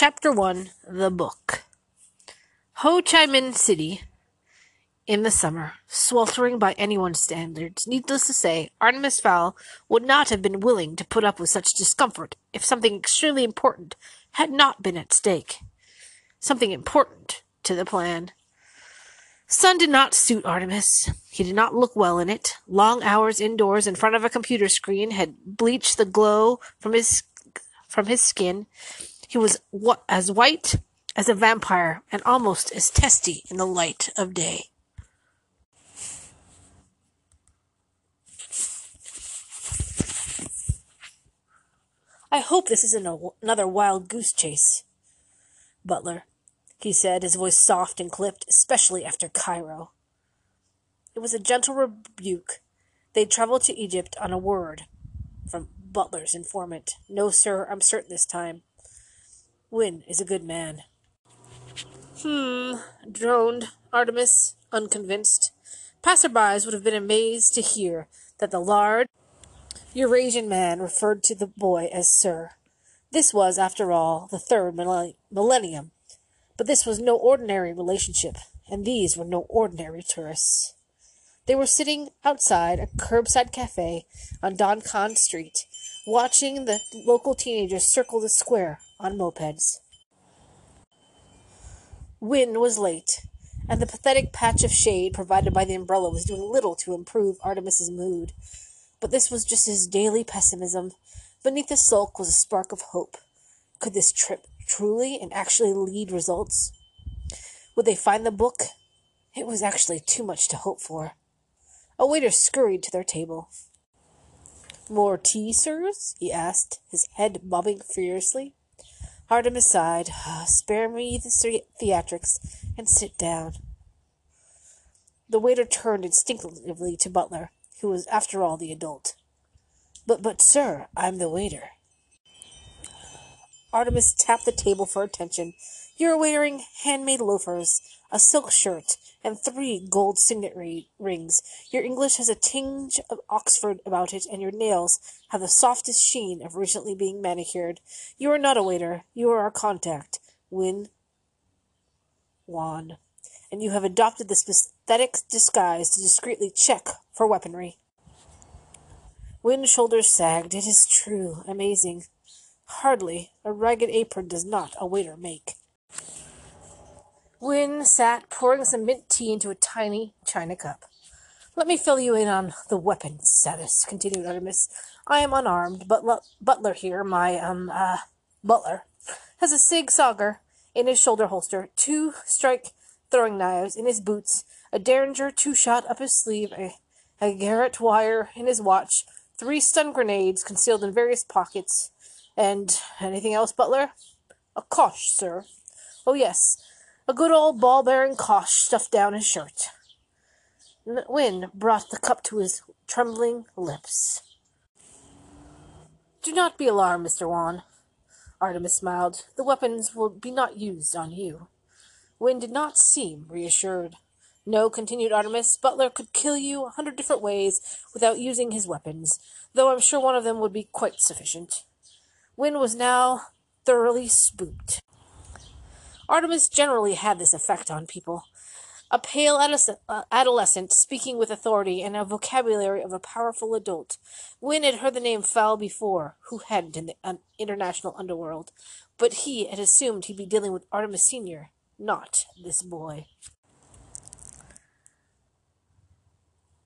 Chapter 1 The Book Ho Chi Minh City in the summer, sweltering by anyone's standards. Needless to say, Artemis Fowl would not have been willing to put up with such discomfort if something extremely important had not been at stake. Something important to the plan. Sun did not suit Artemis. He did not look well in it. Long hours indoors in front of a computer screen had bleached the glow from his from his skin. He was wh- as white as a vampire and almost as testy in the light of day. I hope this isn't another wild goose chase. Butler, he said, his voice soft and clipped, especially after Cairo. It was a gentle rebuke. They'd traveled to Egypt on a word from Butler's informant. No, sir, I'm certain this time. Nguyen is a good man. Hmm, droned Artemis, unconvinced. Passerbys would have been amazed to hear that the large Eurasian man referred to the boy as Sir. This was, after all, the third millennium. But this was no ordinary relationship, and these were no ordinary tourists. They were sitting outside a curbside cafe on Dong Khoi Street, watching the local teenagers circle the square on mopeds. Nguyen was late, and the pathetic patch of shade provided by the umbrella was doing little to improve Artemis's mood. But this was just his daily pessimism. Beneath the sulk was a spark of hope. Could this trip truly and actually lead results? Would they find the book? It was actually too much to hope for. A waiter scurried to their table. More tea, sirs? he asked, his head bobbing furiously. Artemis sighed. Spare me the theatrics and sit down. The waiter turned instinctively to Butler who was after all the adult. But, but, sir, I'm the waiter. Artemis tapped the table for attention. You're wearing handmade loafers, a silk shirt, and three gold signet rings. Your English has a tinge of Oxford about it, and your nails have the softest sheen of recently being manicured. You are not a waiter. You are our contact. Nguyen Xuan and you have adopted this pathetic disguise to discreetly check for weaponry. Nguyen's shoulders sagged. It is true. Amazing. Hardly. A ragged apron does not a waiter make. Nguyen sat, pouring some mint tea into a tiny china cup. Let me fill you in on the weapon status, continued Artemis. I am unarmed, but L- Butler here, my, um, uh, butler, has a Sig Sauer in his shoulder holster, two strike throwing knives in his boots, a Derringer two shot up his sleeve, a, a garrote wire in his watch, three stun grenades concealed in various pockets, and anything else, Butler? A cosh, sir. Oh, yes, a good old ball bearing cosh stuffed down his shirt. Nguyen brought the cup to his trembling lips. Do not be alarmed, Mr. Xuan. Artemis smiled. The weapons will be not used on you. Nguyen did not seem reassured. No, continued Artemis, Butler could kill you a hundred different ways without using his weapons, though I'm sure one of them would be quite sufficient. Nguyen was now thoroughly spooked. Artemis generally had this effect on people. A pale uh, adolescent speaking with authority and a vocabulary of a powerful adult. Nguyen had heard the name Fowl before, who hadn't in the international underworld, but he had assumed he'd be dealing with Artemis Sr., not this boy.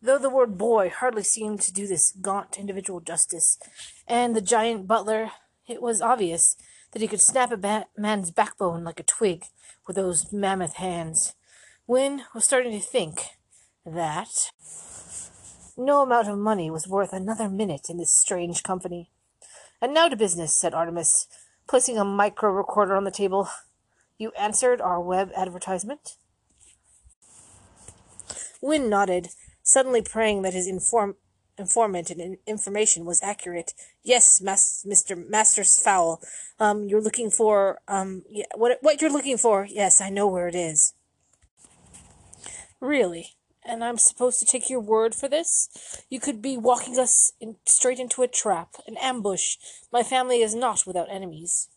Though the word boy hardly seemed to do this gaunt individual justice, and the giant butler, it was obvious that he could snap a ba- man's backbone like a twig with those mammoth hands. Nguyen was starting to think that no amount of money was worth another minute in this strange company. And now to business, said Artemis, placing a micro recorder on the table. You answered our web advertisement? Nguyen nodded, suddenly praying that his inform- informant and information was accurate. Yes, Mas- Mr. Masters Fowl. Um, you're looking for, um, yeah, what, what you're looking for. Yes, I know where it is. Really? And I'm supposed to take your word for this? You could be walking us in, straight into a trap, an ambush. My family is not without enemies.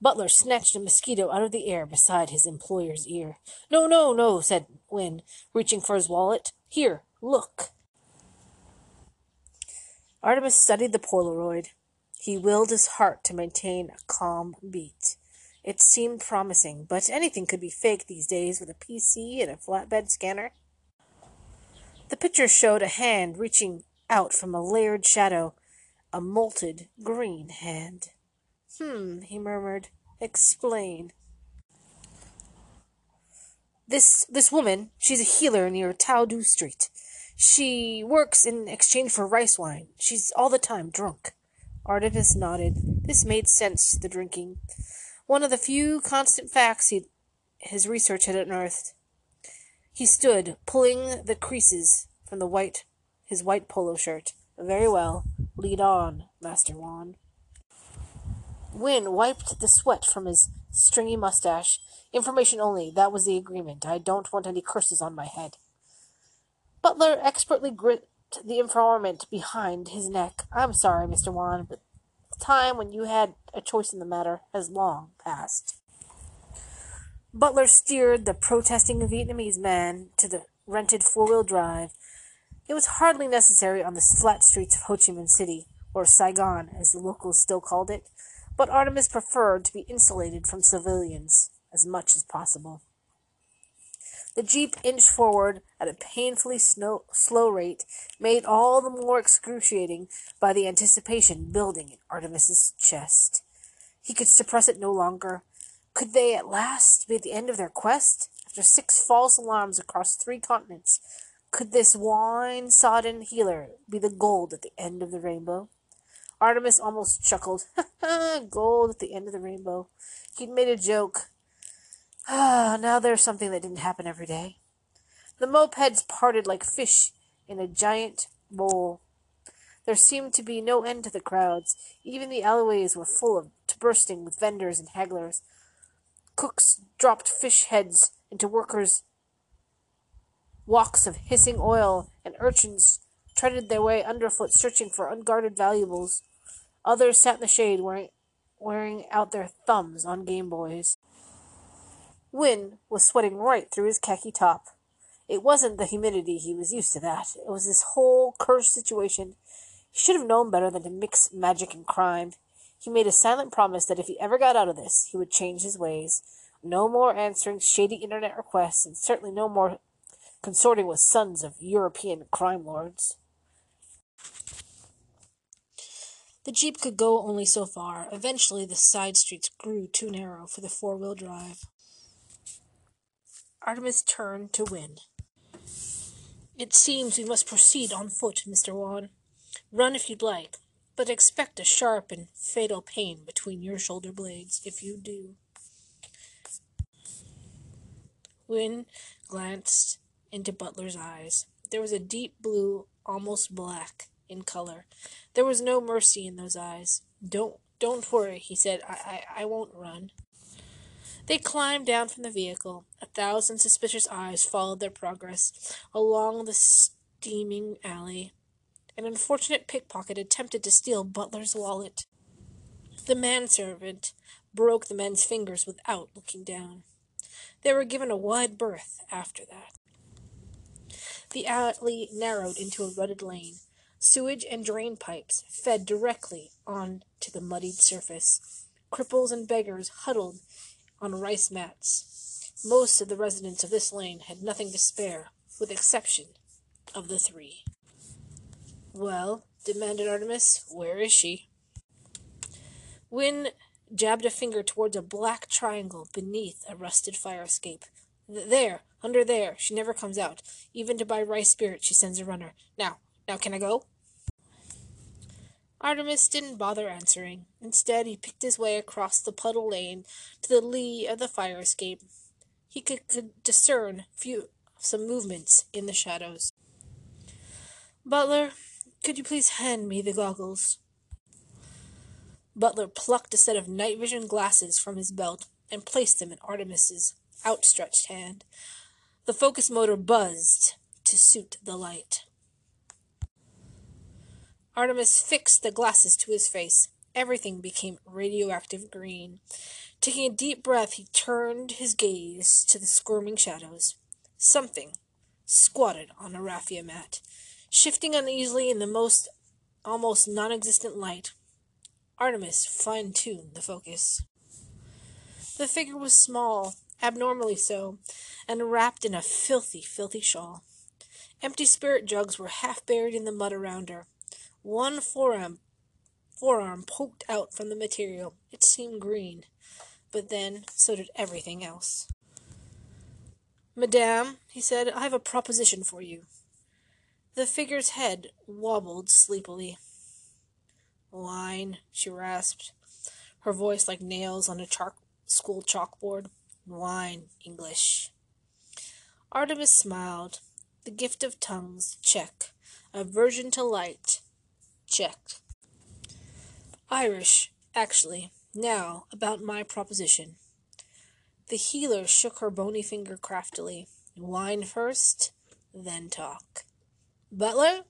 Butler snatched a mosquito out of the air beside his employer's ear. No, no, no, said Nguyen, reaching for his wallet. Here, look. Artemis studied the Polaroid. He willed his heart to maintain a calm beat. It seemed promising, but anything could be faked these days with a PC and a flatbed scanner. The picture showed a hand reaching out from a layered shadow, a molted green hand. Hmm, he murmured. Explain. This this woman, she's a healer near Tu Do Street. She works in exchange for rice wine. She's all the time drunk. Artemis nodded. This made sense, the drinking. One of the few constant facts he, his research had unearthed. He stood, pulling the creases from the white his white polo shirt. Very well. Lead on, Master Xuan. Nguyen wiped the sweat from his stringy mustache. Information only. That was the agreement. I don't want any curses on my head. Butler expertly gripped the informant behind his neck. I'm sorry, Mr. Xuan, but the time when you had a choice in the matter has long passed. Butler steered the protesting Vietnamese man to the rented four wheel drive. It was hardly necessary on the flat streets of Ho Chi Minh City, or Saigon, as the locals still called it, but Artemis preferred to be insulated from civilians as much as possible. The jeep inched forward at a painfully snow- slow rate, made all the more excruciating by the anticipation building in Artemis's chest. He could suppress it no longer. Could they at last be at the end of their quest? After six false alarms across three continents, could this wine sodden healer be the gold at the end of the rainbow? Artemis almost chuckled. gold at the end of the rainbow. He'd made a joke. Ah, now there's something that didn't happen every day. The mopeds parted like fish in a giant bowl. There seemed to be no end to the crowds. Even the alleyways were full of to bursting with vendors and hagglers. Cooks dropped fish heads into workers' woks of hissing oil, and urchins treaded their way underfoot searching for unguarded valuables. Others sat in the shade wearing, wearing out their thumbs on Game Boys. Nguyen was sweating right through his khaki top. It wasn't the humidity, he was used to that. It was this whole cursed situation. He should have known better than to mix magic and crime. He made a silent promise that if he ever got out of this, he would change his ways. No more answering shady internet requests, and certainly no more consorting with sons of European crime lords. The jeep could go only so far. Eventually, the side streets grew too narrow for the four wheel drive. Artemis turned to Nguyen. It seems we must proceed on foot, Mr. Xuan. Run if you'd like, but expect a sharp and fatal pain between your shoulder blades if you do. Nguyen glanced into Butler's eyes. There was a deep blue, almost black, in color. There was no mercy in those eyes. Don't don't worry, he said. I, I, I won't run. They climbed down from the vehicle. A thousand suspicious eyes followed their progress along the steaming alley. An unfortunate pickpocket attempted to steal Butler's wallet. The manservant broke the men's fingers without looking down. They were given a wide berth after that. The alley narrowed into a rutted lane. Sewage and drain pipes fed directly on to the muddied surface. Cripples and beggars huddled on rice mats. Most of the residents of this lane had nothing to spare, with exception of the three. Well, demanded Artemis, where is she? Nguyen jabbed a finger towards a black triangle beneath a rusted fire escape. There, under there. She never comes out. Even to buy rice spirit, she sends a runner. Now, now, can I go? Artemis didn't bother answering. Instead, he picked his way across the puddle lane to the lee of the fire escape. He could, could discern few some movements in the shadows. Butler, could you please hand me the goggles? Butler plucked a set of night vision glasses from his belt and placed them in Artemis's outstretched hand. The focus motor buzzed to suit the light. Artemis fixed the glasses to his face. everything became radioactive green. Taking a deep breath, he turned his gaze to the squirming shadows. Something squatted on a raffia mat, shifting uneasily in the most almost non existent light. Artemis fine tuned the focus. The figure was small, abnormally so, and wrapped in a filthy, filthy shawl. Empty spirit jugs were half buried in the mud around her. One forearm, forearm poked out from the material. It seemed green, but then so did everything else. Madame, he said, I have a proposition for you. The figure's head wobbled sleepily. Wine, she rasped, her voice like nails on a chalk- school chalkboard. Wine, English. Artemis smiled. The gift of tongues, check. Aversion to light, check. Irish, actually. Now, about my proposition. The healer shook her bony finger craftily. Wine first, then talk. Butler?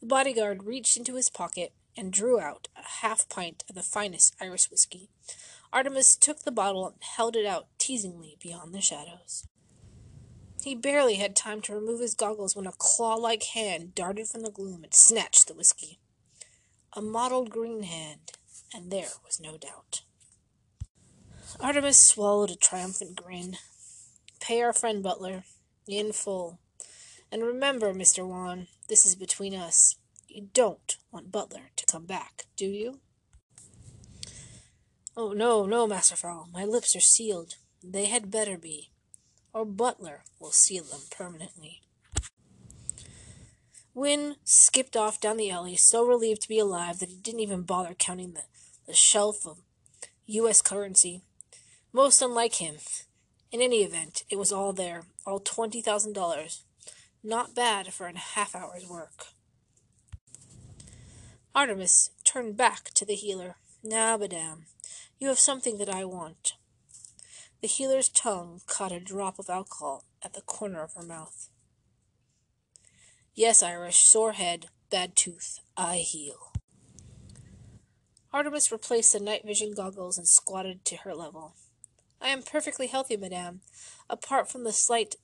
The bodyguard reached into his pocket and drew out a half pint of the finest Irish whiskey. Artemis took the bottle and held it out teasingly beyond the shadows. He barely had time to remove his goggles when a claw like hand darted from the gloom and snatched the whiskey. A mottled green hand, and there was no doubt. Artemis swallowed a triumphant grin. Pay our friend Butler, in full. And remember, Mr. Xuan, this is between us. You don't want Butler to come back, do you? Oh, no, no, Master Farrell. My lips are sealed. They had better be, or Butler will seal them permanently. Nguyen skipped off down the alley, so relieved to be alive that he didn't even bother counting the, the shelf of U.S. currency. Most unlike him. In any event, it was all there, all twenty thousand dollars. Not bad for a half hour's work. Artemis turned back to the healer. Now, madame, you have something that I want. The healer's tongue caught a drop of alcohol at the corner of her mouth. Yes, Irish, sore head, bad tooth, I heal. Artemis replaced the night vision goggles and squatted to her level. I am perfectly healthy, madame, apart from the slight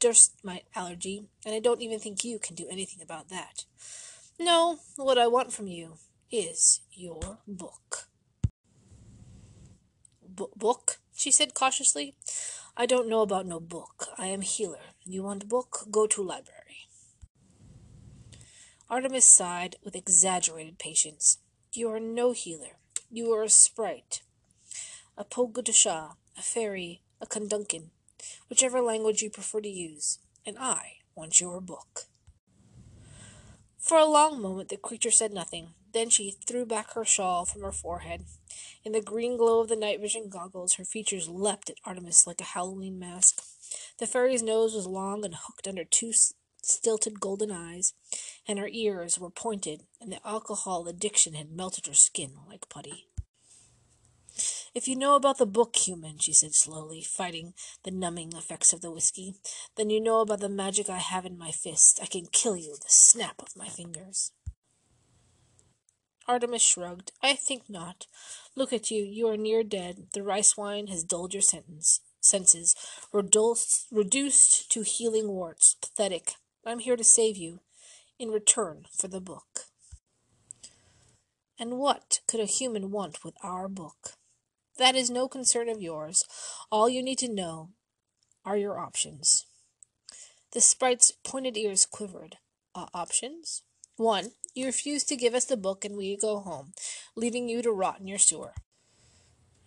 dust mite allergy, and I don't even think you can do anything about that. No, what I want from you is your book. B- book? She said cautiously. I don't know about no book. I am healer. You want book? Go to library. Artemis sighed with exaggerated patience. You are no healer. You are a sprite, a pogadusha, a fairy, a conduncan, whichever language you prefer to use, and I want your book. For a long moment the creature said nothing. Then she threw back her shawl from her forehead. In the green glow of the night vision goggles, her features leapt at Artemis like a Halloween mask. The fairy's nose was long and hooked under two stilted golden eyes, and her ears were pointed, and the alcohol addiction had melted her skin like putty. If you know about the book, human, she said slowly, fighting the numbing effects of the whiskey, then you know about the magic I have in my fist. I can kill you with the snap of my fingers. Artemis shrugged. I think not. Look at you. You are near dead. The rice wine has dulled your sentence, senses, reduced, reduced to healing warts. Pathetic. I'm here to save you, in return for the book. And what could a human want with our book? That is no concern of yours. All you need to know are your options. The sprite's pointed ears quivered. Uh, options? One, you refuse to give us the book and we go home, leaving you to rot in your sewer.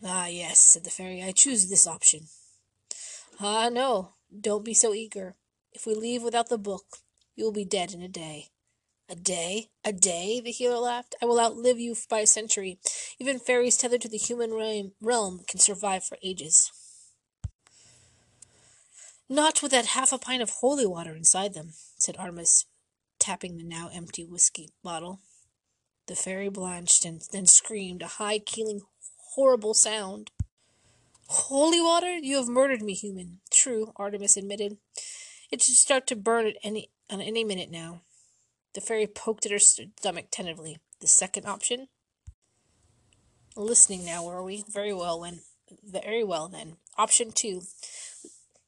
Ah, yes, said the fairy, I choose this option. Ah, no, don't be so eager. If we leave without the book, you will be dead in a day. A day? A day? The healer laughed. I will outlive you by a century. Even fairies tethered to the human realm can survive for ages. Not with that half a pint of holy water inside them, said Artemis, tapping the now empty whiskey bottle. The fairy blanched and then screamed, a high, keeling, horrible sound. Holy water? You have murdered me, human. True, Artemis admitted. It should start to burn at any on any minute now. The fairy poked at her stomach tentatively. The second option? Listening now, were we? Very well, when very well then. Option two.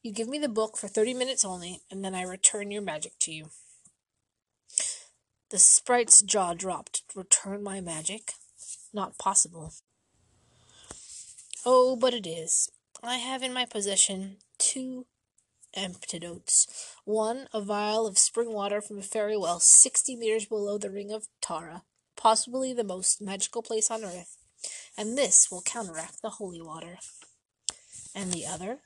You give me the book for thirty minutes only, and then I return your magic to you. The sprite's jaw dropped. Return my magic? Not possible. Oh, but it is. I have in my possession two antidotes. One, a vial of spring water from a fairy well sixty meters below the ring of Tara, possibly the most magical place on earth, and this will counteract the holy water. And the other?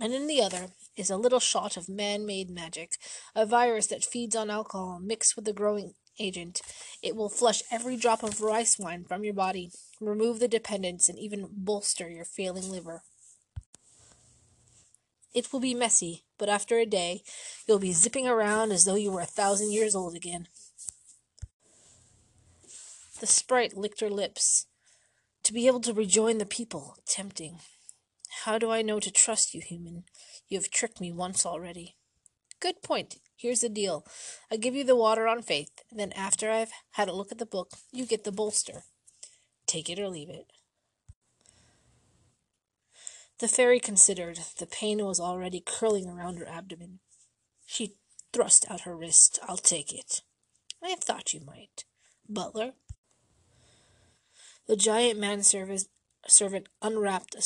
And in the other is a little shot of man made magic, a virus that feeds on alcohol mixed with the growing agent. It will flush every drop of rice wine from your body, remove the dependence, and even bolster your failing liver. It will be messy, but after a day, you'll be zipping around as though you were a thousand years old again. The sprite licked her lips. To be able to rejoin the people, tempting. How do I know to trust you, human? You have tricked me once already. Good point. Here's the deal. I give you the water on faith, then after I've had a look at the book, you get the bolster. Take it or leave it. The fairy considered. The pain was already curling around her abdomen. She thrust out her wrist. I'll take it. I thought you might. Butler? The giant manservant unwrapped a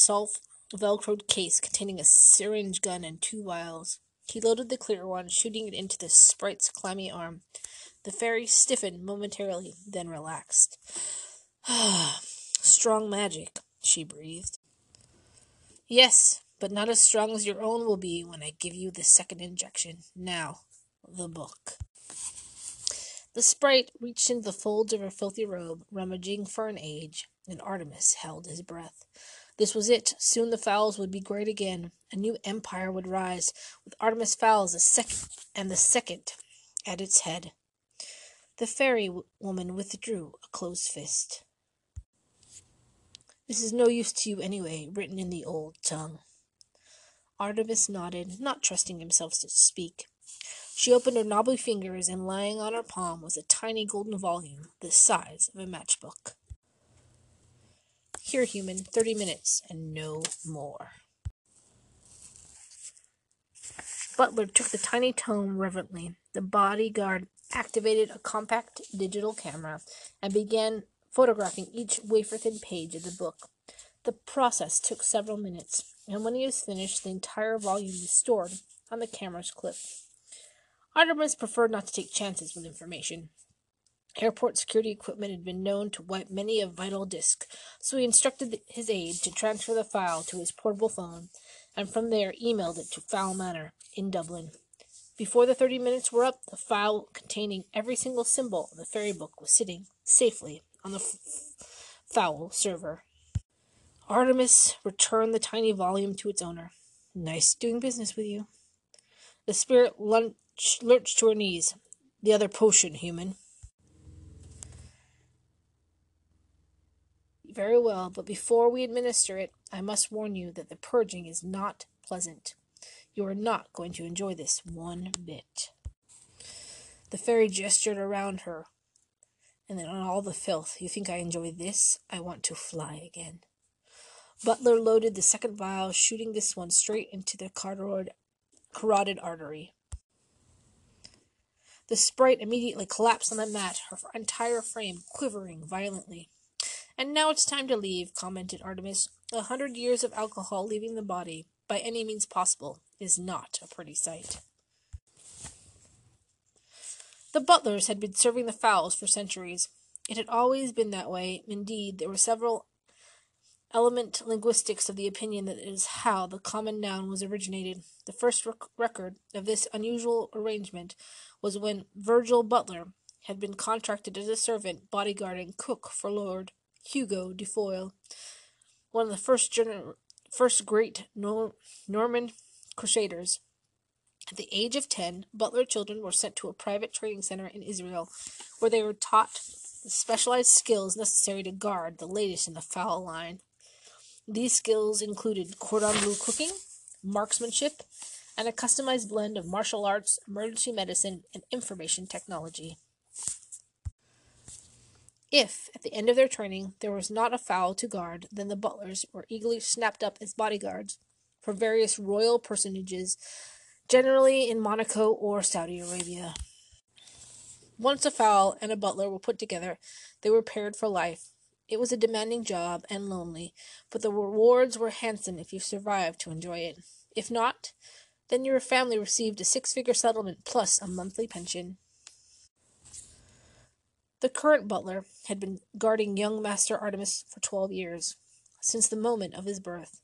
velcroed case containing a syringe gun and two vials. He loaded the clear one, shooting it into the sprite's clammy arm. The fairy stiffened momentarily, then relaxed. Strong magic, she breathed. Yes, but not as strong as your own will be when I give you the second injection. Now, the book. The sprite reached into the folds of her filthy robe, rummaging for an age, and Artemis held his breath. This was it. Soon the fowls would be great again. A new empire would rise, with Artemis Fowls the second and the second at its head. The fairy woman withdrew a closed fist. This is no use to you anyway, written in the old tongue. Artemis nodded, not trusting himself to speak. She opened her knobby fingers, and lying on her palm was a tiny golden volume, the size of a matchbook. Here, human, 30 minutes and no more. Butler took the tiny tome reverently. The bodyguard activated a compact digital camera and began photographing each wafer thin page of the book. The process took several minutes, and when he was finished, the entire volume was stored on the camera's clip. Artemis preferred not to take chances with information. Airport security equipment had been known to wipe many a vital disk, so he instructed his aide to transfer the file to his portable phone, and from there emailed it to Fowl Manor in Dublin. Before the thirty minutes were up, the file containing every single symbol of the fairy book was sitting safely on the f- server. Artemis returned the tiny volume to its owner. Nice doing business with you. The spirit lurched to her knees. The other potion, human. Very well, but before we administer it, I must warn you that the purging is not pleasant. You are not going to enjoy this one bit. The fairy gestured around her, and then on all the filth. You think I enjoy this? I want to fly again. Butler loaded the second vial, shooting this one straight into the carotid, artery. The sprite immediately collapsed on the mat, her entire frame quivering violently. And now it's time to leave, commented Artemis. A hundred years of alcohol leaving the body, by any means possible, is not a pretty sight. The butlers had been serving the fowls for centuries. It had always been that way. Indeed, there were several element linguistics of the opinion that it is how the common noun was originated. The first rec- record of this unusual arrangement was when Virgil Butler had been contracted as a servant, bodyguard, and cook for Lord Hugo de Foyle, one of the first first great Nor- Norman crusaders. At the age of 10, Butler children were sent to a private training center in Israel where they were taught the specialized skills necessary to guard the latest in the Fowl line. These skills included cordon bleu cooking, marksmanship, and a customized blend of martial arts, emergency medicine, and information technology. If, at the end of their training, there was not a fowl to guard, then the butlers were eagerly snapped up as bodyguards for various royal personages, generally in Monaco or Saudi Arabia. Once a fowl and a butler were put together, they were paired for life. It was a demanding job and lonely, but the rewards were handsome if you survived to enjoy it. If not, then your family received a six figure settlement plus a monthly pension. The current butler had been guarding young Master Artemis for twelve years, since the moment of his birth,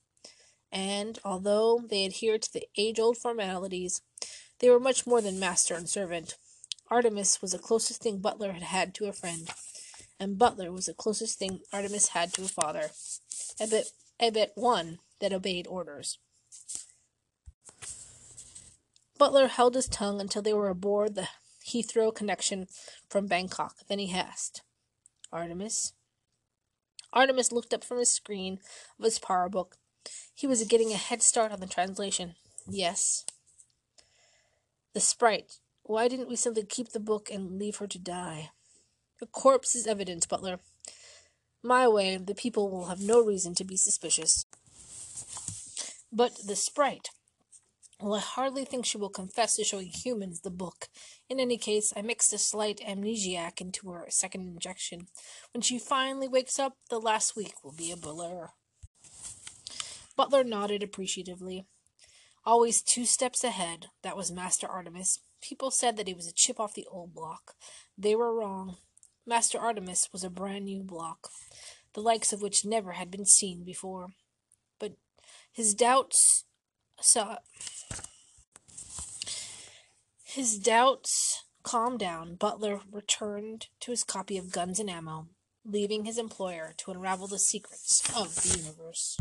and, although they adhered to the age old formalities, they were much more than master and servant. Artemis was the closest thing Butler had had to a friend, and Butler was the closest thing Artemis had to a father, I bet, I bet one that obeyed orders. Butler held his tongue until they were aboard the Heathrow connection from Bangkok. Then he asked, Artemis? Artemis looked up from his screen of his PowerBook. He was getting a head start on the translation. Yes. The sprite. Why didn't we simply keep the book and leave her to die? A corpse is evidence, Butler. My way, the people will have no reason to be suspicious. But the sprite. Well, I hardly think she will confess to showing humans the book. In any case, I mixed a slight amnesiac into her second injection. When she finally wakes up, the last week will be a blur. Butler nodded appreciatively. Always two steps ahead, that was Master Artemis. People said that he was a chip off the old block. They were wrong. Master Artemis was a brand new block, the likes of which never had been seen before. But his doubts saw his doubts calmed down, Butler returned to his copy of Guns and Ammo, leaving his employer to unravel the secrets of the universe.